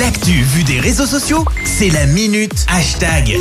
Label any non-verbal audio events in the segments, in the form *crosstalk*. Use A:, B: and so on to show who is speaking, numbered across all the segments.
A: L'actu vue des réseaux sociaux, c'est la minute hashtag.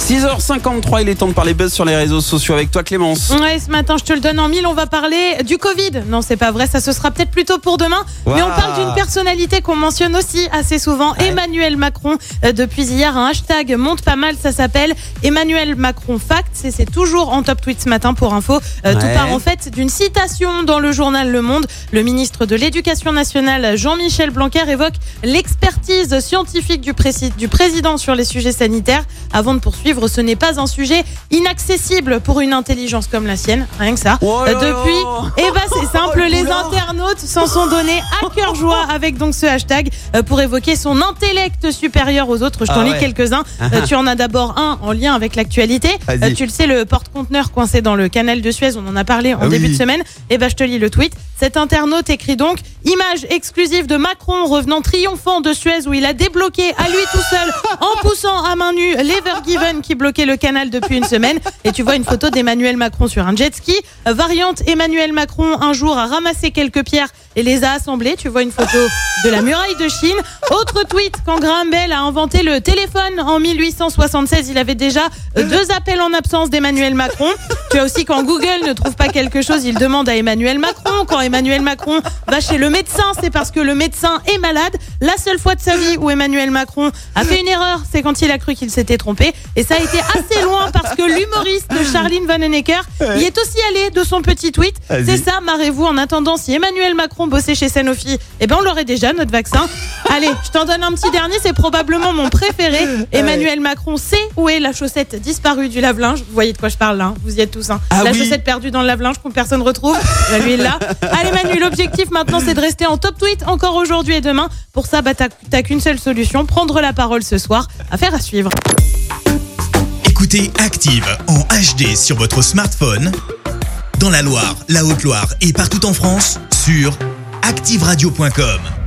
B: 6h53, il est temps de parler buzz sur les réseaux sociaux avec toi Clémence.
C: Ouais, ce matin, je te le donne en mille, on va parler du Covid. Non, c'est pas vrai, ça se sera peut-être plutôt pour demain. Mais on parle d'une personnalité qu'on mentionne aussi assez souvent, Emmanuel Macron. Euh, depuis hier, un hashtag monte pas mal, ça s'appelle Emmanuel Macron Facts et c'est toujours en top tweet ce matin pour info. Euh, Tout part en fait d'une citation dans le journal Le Monde. Le ministre de l'Éducation nationale, Jean-Michel Blanquer, évoque l'expertise scientifique du, prési- du président sur les sujets sanitaires. Avant de poursuivre, ce n'est pas un sujet inaccessible pour une intelligence comme la sienne. Rien que ça.
B: Oh
C: depuis, eh ben c'est *laughs* simple,
B: Oh,
C: les internautes s'en sont donnés à cœur *laughs* joie avec donc ce hashtag euh, pour évoquer son intellect supérieur aux autres. Je t'en
B: Ah
C: lis
B: ouais.
C: quelques-uns. Euh, tu en as d'abord un en lien avec l'actualité. Euh, tu le sais, le porte-conteneur coincé dans le canal de Suez, on en a parlé en
B: Ah
C: début
B: oui.
C: de semaine. Et ben je te lis le tweet. Cet internaute écrit donc image exclusive de Macron revenant triomphant de Suez où il a débloqué à lui tout seul en *laughs* poussant à main nue l'Evergiven qui bloquait le canal depuis une semaine. Et tu vois une photo d'Emmanuel Macron sur un jet ski. Variante Emmanuel Macron un jour a ramassé quelques pierres et les a assemblées. Tu vois une photo de la muraille de Chine. Autre tweet quand Graham Bell a inventé le téléphone en 1876, il avait déjà deux appels en absence d'Emmanuel Macron. Tu as aussi quand Google ne trouve pas quelque chose, il demande à Emmanuel Macron. Quand Emmanuel Macron va chez le médecin, c'est parce que le médecin est malade. La seule fois de sa vie où Emmanuel Macron a fait une erreur, c'est quand il a cru qu'il s'était trompé. Et ça a été assez loin parce que l'humoriste Charline Vanhoenacker y est aussi allé de son petit tweet. C'est ça, marrez-vous. En attendant, si Emmanuel Macron bossait chez Sanofi, eh ben on l'aurait déjà, notre vaccin. Allez, je t'en donne un petit dernier, c'est probablement mon préféré. Emmanuel Macron sait où est la chaussette disparue du lave-linge. Vous voyez de quoi je parle là, hein vous y êtes tous. Hein.
B: Ah
C: la
B: oui.
C: chaussette perdue dans le lave-linge qu'on personne retrouve, bah, lui il est là. Allez Manu, l'objectif maintenant c'est de rester en top tweet encore aujourd'hui et demain. Pour ça, bah, t'as qu'une seule solution, prendre la parole ce soir. Affaire à suivre.
A: Écoutez Active en HD sur votre smartphone, dans la Loire, la Haute-Loire et partout en France, sur activeradio.com.